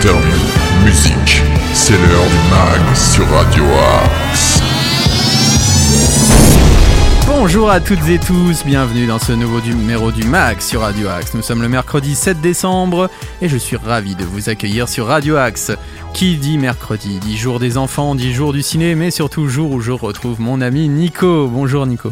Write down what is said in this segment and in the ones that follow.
interviews, musique. C'est l'heure du mag sur Radio Axe. Bonjour à toutes et tous, bienvenue dans ce nouveau numéro du MAX sur Radio Axe. Nous sommes le mercredi 7 décembre et je suis ravi de vous accueillir sur Radio Axe. Qui dit mercredi dit jour des enfants, dit jour du ciné, mais surtout jour où je retrouve mon ami Nico. Bonjour Nico.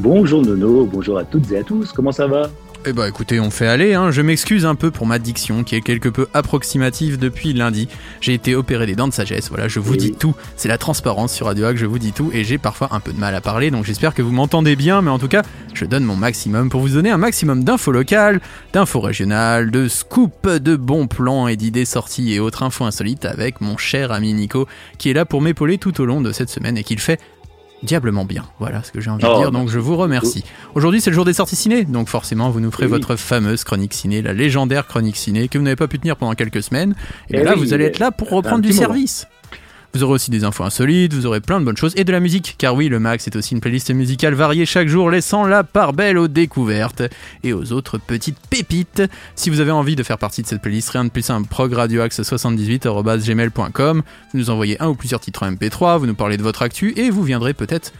Bonjour Nono, bonjour à toutes et à tous, comment ça va? Eh bah écoutez, on fait aller, hein. je m'excuse un peu pour ma diction qui est quelque peu approximative depuis lundi. J'ai été opéré des dents de sagesse, voilà, je vous dis tout. C'est la transparence sur Radio Hack, je vous dis tout et j'ai parfois un peu de mal à parler, donc j'espère que vous m'entendez bien, mais en tout cas, je donne mon maximum pour vous donner un maximum d'infos locales, d'infos régionales, de scoops, de bons plans et d'idées sorties et autres infos insolites avec mon cher ami Nico qui est là pour m'épauler tout au long de cette semaine et qu'il fait diablement bien. Voilà ce que j'ai envie de Oh, dire. Donc je vous remercie. Aujourd'hui c'est le jour des sorties ciné, donc forcément vous nous ferez oui. votre fameuse chronique ciné, la légendaire chronique ciné que vous n'avez pas pu tenir pendant quelques semaines. Et, Eh bien là oui, vous allez eh, être là pour reprendre du moment. Vous aurez aussi des infos insolites, vous aurez plein de bonnes choses et de la musique, car oui, le Max est aussi une playlist musicale variée chaque jour, laissant la part belle aux découvertes et aux autres petites pépites. Si vous avez envie de faire partie de cette playlist, rien de plus simple, progradioaxe78.gmail.com, vous nous envoyez un ou plusieurs titres en MP3, vous nous parlez de votre actu et vous viendrez peut-être,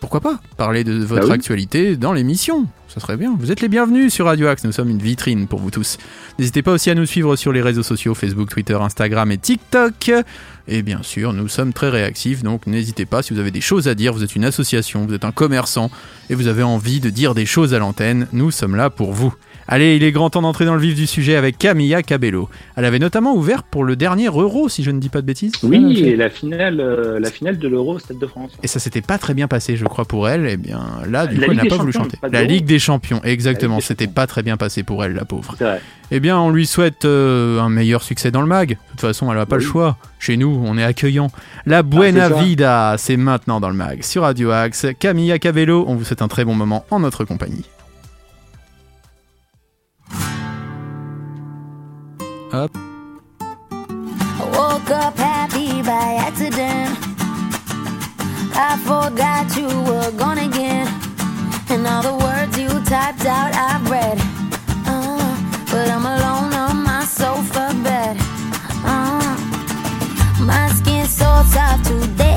pourquoi pas, parler de votre Bah oui. actualité dans l'émission. Ça serait bien. Vous êtes les bienvenus sur Radio Axe, nous sommes une vitrine pour vous tous. N'hésitez pas aussi à nous suivre sur les réseaux sociaux Facebook, Twitter, Instagram et TikTok. Et bien sûr, nous sommes très réactifs, donc n'hésitez pas si vous avez des choses à dire, vous êtes une association, vous êtes un commerçant et vous avez envie de dire des choses à l'antenne, nous sommes là pour vous. Allez, il est grand temps d'entrer dans le vif du sujet avec Camilla Cabello. Elle avait notamment ouvert pour le dernier Euro, si je ne dis pas de bêtises. Oui, et la finale, euh, la finale de l'Euro au Stade de France. Et ça s'était pas très bien passé, je crois, pour elle. Et bien là, du La coup, elle Ligue n'a des pas voulu Champions, chanter. pas La. Ligue des Champions, exactement. C'était pas très bien passé pour elle, la pauvre. C'est vrai. Eh bien, on lui souhaite euh, un meilleur succès dans le mag. De toute façon, elle n'a pas le choix. Chez nous, on est accueillant. La Buena Ah, ça. Vida, c'est maintenant dans le mag. Sur Radio Axe, Camilla Cabello, on vous souhaite un très bon moment en notre compagnie. Hop. I woke up happy by accident. I forgot you were gone again. And all the words you typed out, I've read. Uh, but I'm alone on my sofa bed. Uh, my skin's so soft today.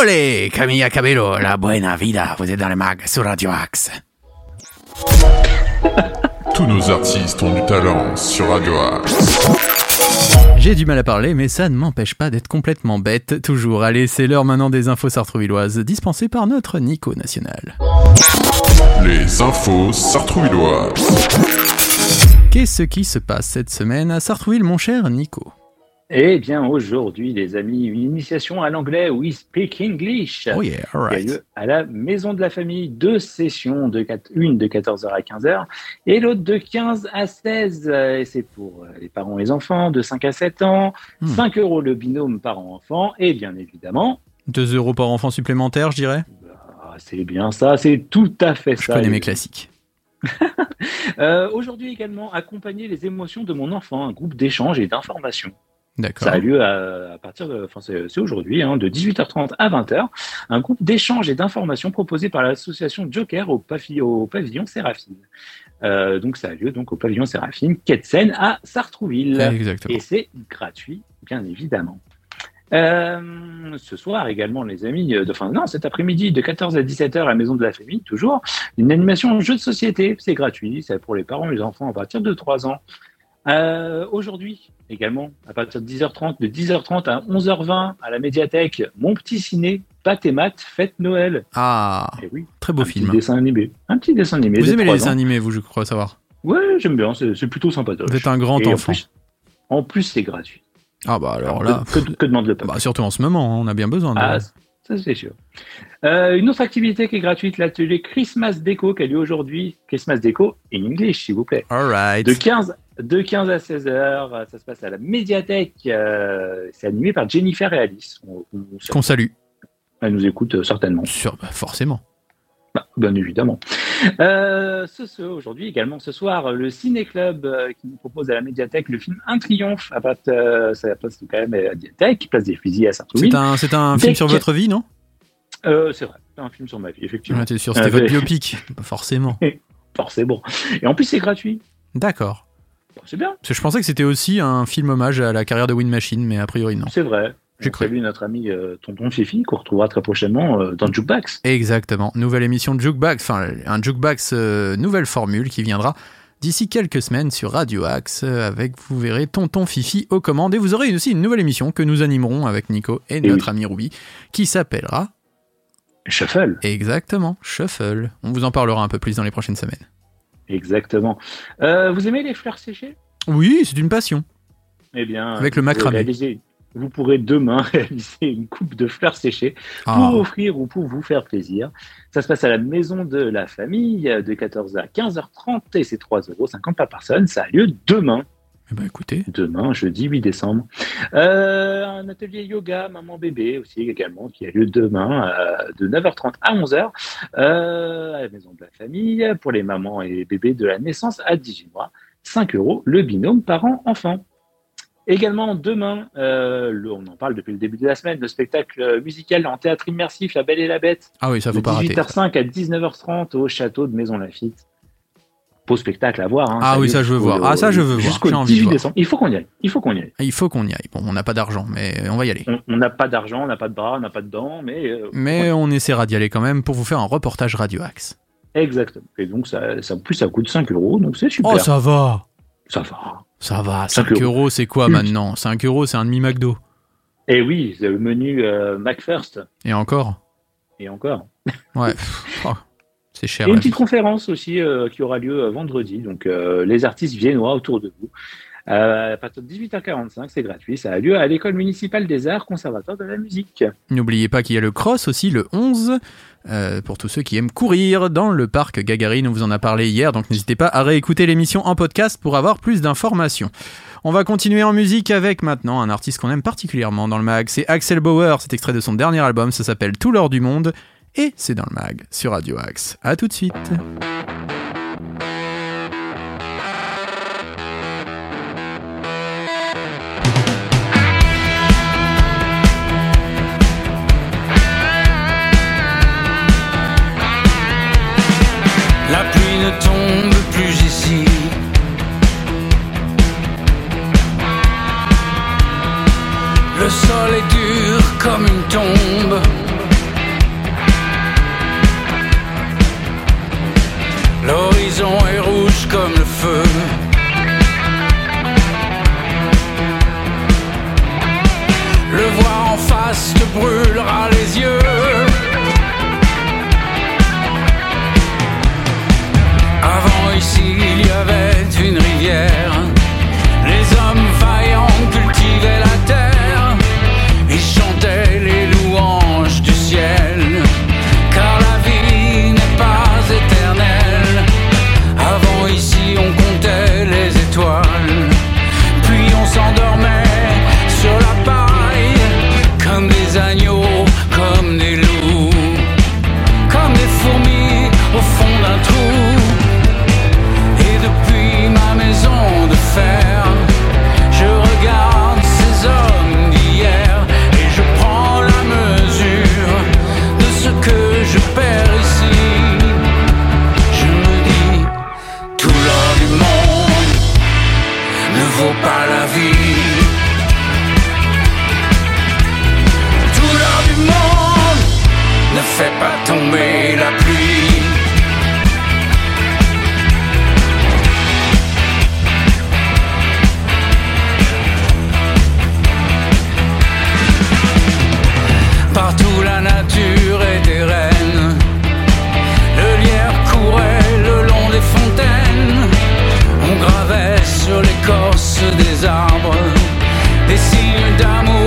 Olé, Camilla Cabello, la buena vida, vous êtes dans le mag sur Radio Axe. Tous nos artistes ont du talent sur Radio Axe. J'ai du mal à parler, mais ça ne m'empêche pas d'être complètement bête. Toujours, allez, c'est l'heure maintenant des infos sartrouvilloises, dispensées par notre Nico National. Les infos sartrouvilloises. Qu'est-ce qui se passe cette semaine à Sartrouville, mon cher Nico? Eh bien, aujourd'hui, les amis, une initiation à l'anglais We Speak English. Oh yeah, qui a alright. lieu à la Maison de la Famille. Deux sessions, de quatre- une de 14h à 15h et l'autre de 15 à 16. Euh, Et c'est pour euh, les parents et les enfants de 5 à 7 ans. Hmm. 5 euros le binôme parent-enfant. Et bien évidemment, 2 euros par enfant supplémentaire, je dirais? ah, c'est bien ça, c'est tout à fait Je ça. connais les mes classiques. Euh, Aujourd'hui également, accompagner les émotions de mon enfant, un groupe d'échange et d'information. Ça a lieu à, à partir de, enfin c'est aujourd'hui, hein, de 18h30 à 20h, un groupe d'échange et d'information proposé par l'association Joker au, pavi- au pavillon Séraphine. Euh, donc ça a lieu donc au pavillon Séraphine, quai de à Sartrouville. Exactement. Et c'est gratuit, bien évidemment. Euh, ce soir également, les amis, euh, de, enfin non, cet après-midi de 14 à 17h à la Maison de la Famille, toujours, une animation jeu de société, c'est gratuit, c'est pour les parents et les enfants à partir de 3 ans. Euh, Aujourd'hui également, à partir de 10h30, de 10h30 à 11h20 à la médiathèque, Mon Petit Ciné, Pâte et Maths, Fête Noël. Ah, Et oui, très beau un film. petit dessin animé. Un petit dessin animé. Vous aimez les dessins ans. animés, vous, je crois savoir. Ouais, j'aime bien, c'est plutôt sympa. Vous êtes un grand Et en enfant. plus- En plus, c'est gratuit. Ah bah alors là, que, que- que demande le peuple bah, surtout en ce moment, hein, on a bien besoin de... Ah, ça c'est sûr. Euh, une autre activité qui est gratuite, l'atelier Christmas Déco qui a lieu aujourd'hui. Christmas Déco in English, s'il vous plaît. Alright. De 15, de 15 à 16 heures, ça se passe à la médiathèque. euh, c'est animé par Jennifer et Alice. On- on- Qu'on salue. elle nous écoute euh, certainement. Sur, bah, forcément. Bah, bien évidemment. Euh, ce, ce, aujourd'hui également ce soir, le Ciné Club euh, qui nous propose à la médiathèque le film Un Triomphe. À euh, ça passe quand même à la médiathèque, place des fusils à Sartrouville. C'est un, c'est un Dès film sur votre vie, non? Euh, c'est vrai, c'est un film sur ma vie, effectivement. Ah, T'es sûr, c'était Euh, votre biopic Forcément. Forcément. Et en plus, c'est gratuit. D'accord. Bon, c'est bien, Parce que je pensais que c'était aussi un film hommage à la carrière de Wind Machine, mais a priori non. c'est vrai. J'ai cru. salue notre ami euh, Tonton Fifi qu'on retrouvera très prochainement euh, dans Jukebox. Exactement. Nouvelle émission de Jukebox, enfin un Jukebox euh, nouvelle formule qui viendra d'ici quelques semaines sur Radio Axe avec, vous verrez, Tonton Fifi aux commandes. Et vous aurez aussi une nouvelle émission que nous animerons avec Nico et, Et notre oui. ami Ruby qui s'appellera Shuffle, exactement Shuffle. On vous en parlera un peu plus dans les prochaines semaines. exactement. Vous aimez les fleurs séchées? Oui, c'est une passion. Eh bien, Avec le macramé. réaliser- Vous pourrez demain réaliser une coupe de fleurs séchées pour Ah, offrir ou pour vous faire plaisir. Ça se passe à la maison de la famille de 14h à 15h30 et c'est 3,50 euros par personne. Ça a lieu demain. eh ben, écoutez, demain, jeudi 8 décembre. Euh, un atelier yoga maman bébé aussi également qui a lieu demain euh, de 9h30 à 11h euh, à la maison de la famille pour les mamans et les bébés de la naissance à 18 mois. 5 euros le binôme parent-enfant. Également demain, euh, le- on en parle depuis le début de la semaine, le spectacle musical en théâtre immersif La Belle et la Bête ah oui, ça faut pas rater. 18h05 à 19h30 au château de Maison Lafitte. Beau spectacle à voir. hein. Ah oui, ça, je veux voir. Ah, ça, je veux voir. Jusqu'au J'ai envie de 18 voir. décembre. Il faut qu'on y aille. Il faut qu'on y aille. Il faut qu'on y aille. Bon, on n'a pas d'argent, mais on va y aller. On- n'a pas d'argent, on n'a pas de bras, on n'a pas de dents, mais. euh, Mais on essaiera d'y aller quand même pour vous faire un reportage Radio Axe. Exactement. Et donc, ça, ça, en plus, ça coûte 5 euros, donc c'est super. Oh, ça va Ça va. Ça va, 5 5 euros. euros, c'est quoi maintenant 5 euros, c'est un demi-McDo. Et oui, c'est le menu euh, McFirst. Et encore Et encore. Ouais. oh, c'est cher. Et une la petite vie. conférence aussi euh, qui aura lieu euh, vendredi. Donc, euh, les artistes viennois autour de vous. Euh, à partir de 18h45, c'est gratuit. Ça a lieu à l'école municipale des arts, conservatoire de la musique. N'oubliez pas qu'il y a le cross aussi le 11 euh, pour tous ceux qui aiment courir dans le parc Gagarine. On vous en a parlé hier, donc n'hésitez pas à réécouter l'émission en podcast pour avoir plus d'informations. On va continuer en musique avec maintenant un artiste qu'on aime particulièrement dans le mag. C'est Axel Bauer. C'est extrait de son dernier album. Ça s'appelle Tout l'or du monde. Et c'est dans le mag sur Radio Axe. À tout de suite. Les hommes vaillants cultivaient la Tout l'or du monde ne fait pas tomber la pluie. Partout la nature est des rêves sur l'écorce des arbres, des signes d'amour.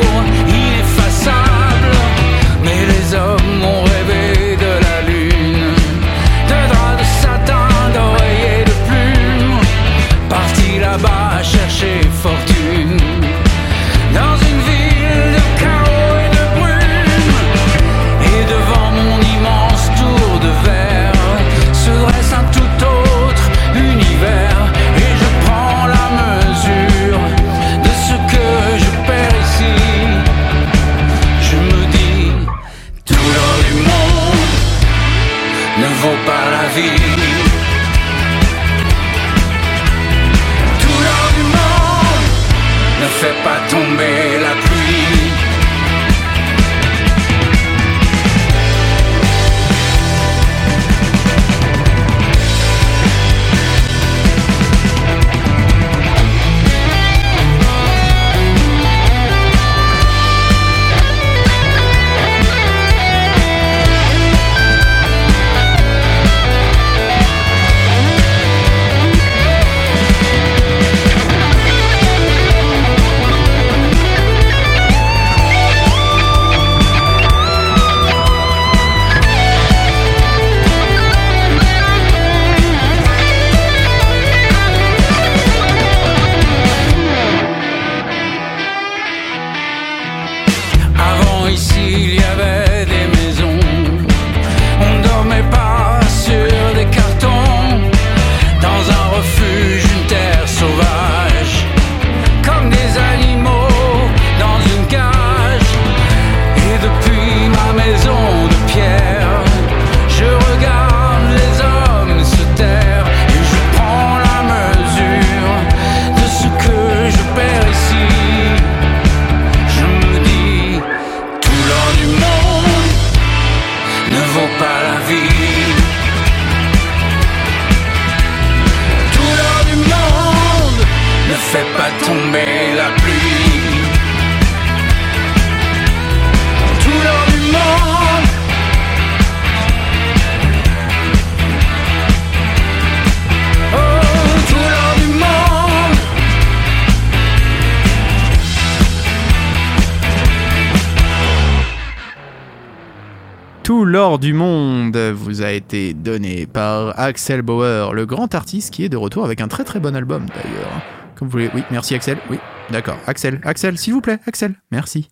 du monde vous a été donné par Axel Bauer, le grand artiste qui est de retour avec un très très bon album d'ailleurs. Comme vous voulez. Oui, merci Axel. Oui, d'accord. Axel, Axel, s'il vous plaît, Axel. Merci.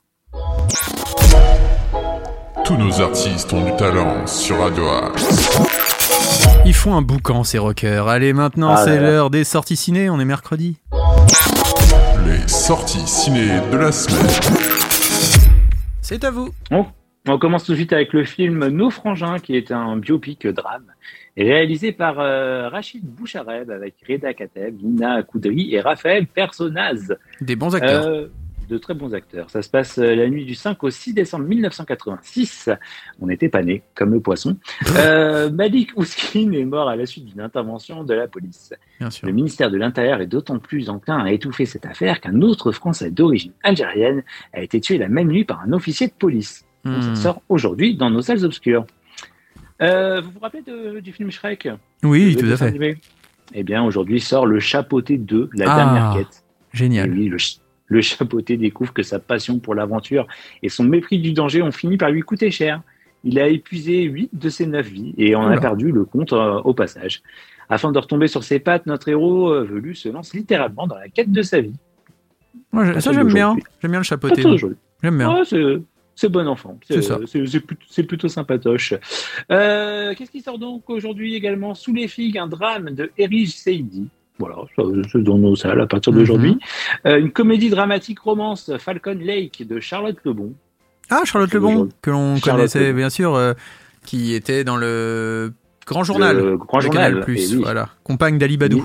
Tous nos artistes ont du talent sur Radio Ils font un boucan ces rockers. Allez, maintenant ah c'est l'heure des sorties ciné, on est mercredi. Les sorties ciné de la semaine. C'est à vous. Bon. On commence tout de suite avec le film Nos Frangins, qui est un biopic drame, réalisé par euh, Rachid Bouchareb avec Reda Kateb, Nina Koudri et Raphaël Personnaz. Des bons acteurs. Euh, de très bons acteurs. Ça se passe euh, la nuit du 5 au 6 décembre 1986. On était pas nés, comme le poisson. Malik Ouskine est mort à la suite d'une intervention de la police. Bien sûr. Le ministère de l'Intérieur est d'autant plus enclin à étouffer cette affaire qu'un autre Français d'origine algérienne a été tué la même nuit par un officier de police. Donc, Hmm. Ça sort aujourd'hui dans nos salles obscures. Euh, vous vous rappelez de- du film Shrek? Oui, tout à fait. animé Eh bien, aujourd'hui sort le Chapeauté 2, la Ah. dernière quête. Et Génial. oui, le, le chapeauté découvre que sa passion pour l'aventure et son mépris du danger ont fini par lui coûter cher. Il a épuisé 8 de ses 9 vies et en Oula. a perdu le compte euh, au passage. Afin de retomber sur ses pattes, notre héros euh, velu se lance littéralement dans la quête de sa vie. Moi, ça, j'aime bien. J'aime bien le chapeauté. J'aime bien. C'est- bon enfant. C'est plutôt, sympatoche. Euh, Qu'est-ce qui sort donc aujourd'hui également Sous les figues, un drame de Erij Seidi. Voilà, c'est dans nos salles à partir d'aujourd'hui. Mhm. Euh, une comédie dramatique romance Falcon Lake de Charlotte Lebon. Ah, Charlotte Lebon, que l'on connaissait Lebon. bien sûr, euh, qui était dans le Grand Journal. Le Grand Journal. Canal+, et oui, voilà. Compagne d'Ali Badou. Oui.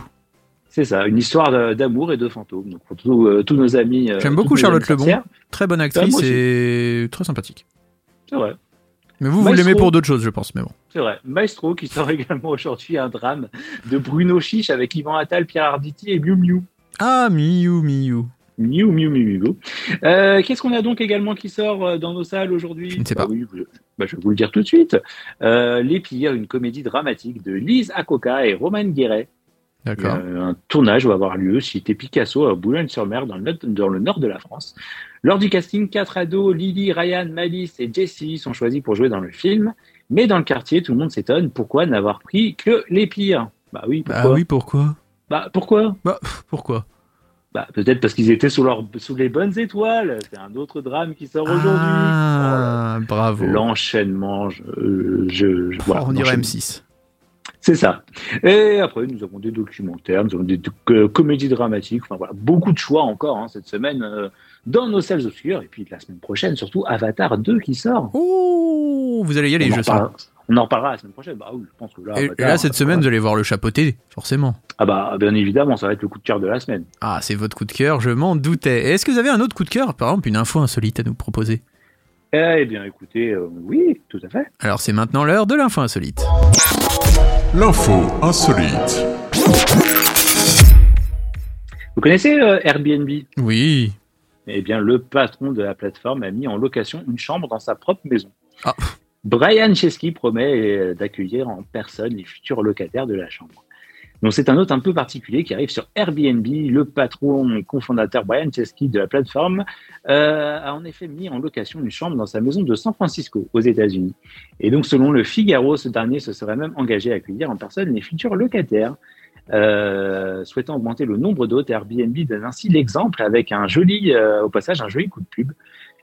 C'est ça, une histoire d'amour et de fantômes. Donc pour euh, tous nos amis. euh, J'aime beaucoup Charlotte Lebon. Très bonne actrice et très sympathique. C'est vrai. Mais vous, vous l'aimez pour d'autres choses, je pense, mais bon. C'est vrai. Maestro qui sort également aujourd'hui un drame de Bruno Chiche avec Yvan Attal, Pierre Arditi et Miu Miu. Ah, Miu Miu. Miu Miu Miu Miu. Euh, Qu'est-ce qu'on a donc également qui sort dans nos salles aujourd'hui? Je ne sais Bah pas. oui, je, bah, je vais vous le dire tout de suite. Les Pires, une comédie dramatique de Lise Akoka et Roman Guéret. Euh, un tournage va avoir lieu cité Picasso à Boulogne-sur-Mer dans le, dans le nord de la France. Lors du casting, quatre ados, Lily, Ryan, Malice et Jessie, sont choisis pour jouer dans le film. Mais dans le quartier, tout le monde s'étonne pourquoi n'avoir pris que les pires? Bah oui, pourquoi? Ah oui, pourquoi? Bah pourquoi? Bah, pourquoi? Bah, Peut-être parce qu'ils étaient sous, leur, sous les bonnes étoiles. C'est un autre drame qui sort aujourd'hui. Ah, Oh bravo. L'enchaînement, je, je, je- voilà, Oh, on dirait l'enchaînement. M6. C'est ça. Et après, nous avons des documentaires, nous avons des euh, comédies dramatiques, enfin voilà, beaucoup de choix encore hein, cette semaine euh, dans nos salles obscures. Et puis la semaine prochaine, surtout Avatar 2 qui sort. Oh, vous allez y aller, on, je sens. on en reparlera la semaine prochaine. Bah oui, je pense que là. Et, là, cette semaine, vous allez voir le chapeauté, forcément. Ah bah, bien évidemment, ça va être le coup de cœur de la semaine. Ah, c'est votre coup de cœur, je m'en doutais. Est-ce que vous avez un autre coup de cœur, par exemple, une info insolite à nous proposer? Eh bien, écoutez, euh, oui, tout à fait. Alors, c'est maintenant l'heure de l'info insolite. L'info insolite. Vous connaissez euh, Airbnb? Oui. Eh bien, le patron de la plateforme a mis en location une chambre dans sa propre maison. Ah. Brian Chesky promet euh, d'accueillir en personne les futurs locataires de la chambre. Donc, c'est un note un peu particulier qui arrive sur Airbnb. Le patron et cofondateur Brian Chesky de la plateforme euh, a en effet mis en location une chambre dans sa maison de San Francisco, aux États-Unis. Et donc, selon le Figaro, ce dernier se serait même engagé à accueillir en personne les futurs locataires. Euh, souhaitant augmenter le nombre d'hôtes, Airbnb donne ainsi l'exemple avec un joli, euh, au passage, un joli coup de pub.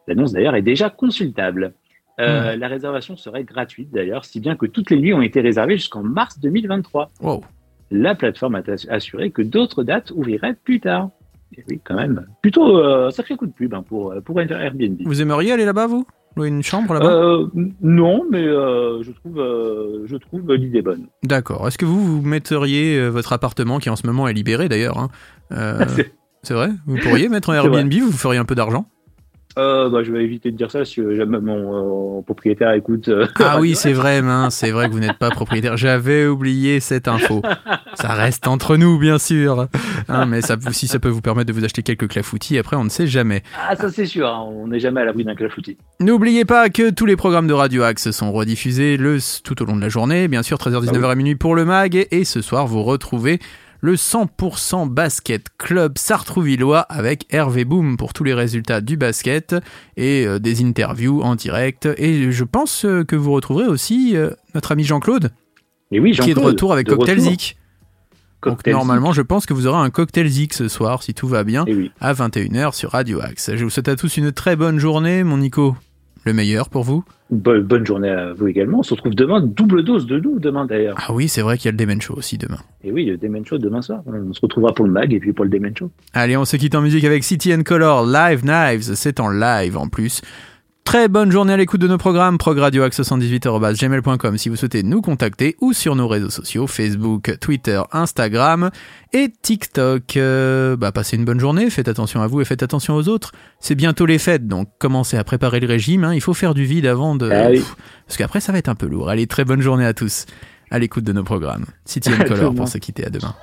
L'annonce d'ailleurs est déjà consultable. Euh, La réservation serait gratuite d'ailleurs, si bien que toutes les nuits ont été réservées jusqu'en mars 2023. Wow. La plateforme a ass- assuré que d'autres dates ouvriraient plus tard. Et oui, quand même, plutôt euh, sacré coup de pub hein, pour, pour Airbnb. Vous aimeriez aller là-bas, vous? Louer une chambre là-bas? Euh, non, mais euh, je trouve, euh, je trouve l'idée bonne. D'accord. Est-ce que vous, vous metteriez votre appartement, qui en ce moment est libéré d'ailleurs hein, C'est- vrai? Vous pourriez mettre vrai. Airbnb, vous feriez un peu d'argent? Euh, bah, je vais éviter de dire ça si euh, jamais mon euh, propriétaire écoute. euh, Ah oui, c'est vrai, c'est vrai que vous n'êtes pas propriétaire. J'avais oublié cette info. Ça reste entre nous, bien sûr. Hein, mais ça, si ça peut vous permettre de vous acheter quelques clafoutis, après, on ne sait jamais. Ah, ça c'est sûr, hein, on n'est jamais à l'abri d'un clafoutis. N'oubliez pas que tous les programmes de Radio Axe sont rediffusés le, tout au long de la journée, bien sûr 13h, 19h à minuit pour le MAG, et, et ce soir vous retrouvez le 100% Basket Club Sartrouvillois avec Hervé Boom pour tous les résultats du basket et euh, des interviews en direct. Et je pense euh, que vous retrouverez aussi euh, notre ami Jean-Claude, oui, qui est de retour avec de Cocktail retour. Zik. Donc normalement, je pense que vous aurez un Cocktail Zik ce soir, si tout va bien, oui. à 21h sur Radio Axe. Je vous souhaite à tous une très bonne journée, mon Nico. Le meilleur pour vous? Bonne, bonne journée à vous également. On se retrouve demain, double dose de nous demain d'ailleurs. Ah oui, c'est vrai qu'il y a le Demen Show aussi demain. Et oui, le Demen Show demain soir. On se retrouvera pour le mag et puis pour le Demen Show. Allez, on se quitte en musique avec City and Color, Live Knives, c'est en live en plus. Très bonne journée à l'écoute de nos programmes, progradioaxe78.gmail.com si vous souhaitez nous contacter ou sur nos réseaux sociaux, Facebook, Twitter, Instagram et TikTok. Euh, bah, passez une bonne journée, faites attention à vous et faites attention aux autres. C'est bientôt les fêtes, donc commencez à préparer le régime, hein. il faut faire du vide avant de... Ah oui. Pff, Parce qu'après ça va être un peu lourd. Allez, très bonne journée à tous, à l'écoute de nos programmes. City Color pour se quitter, à demain.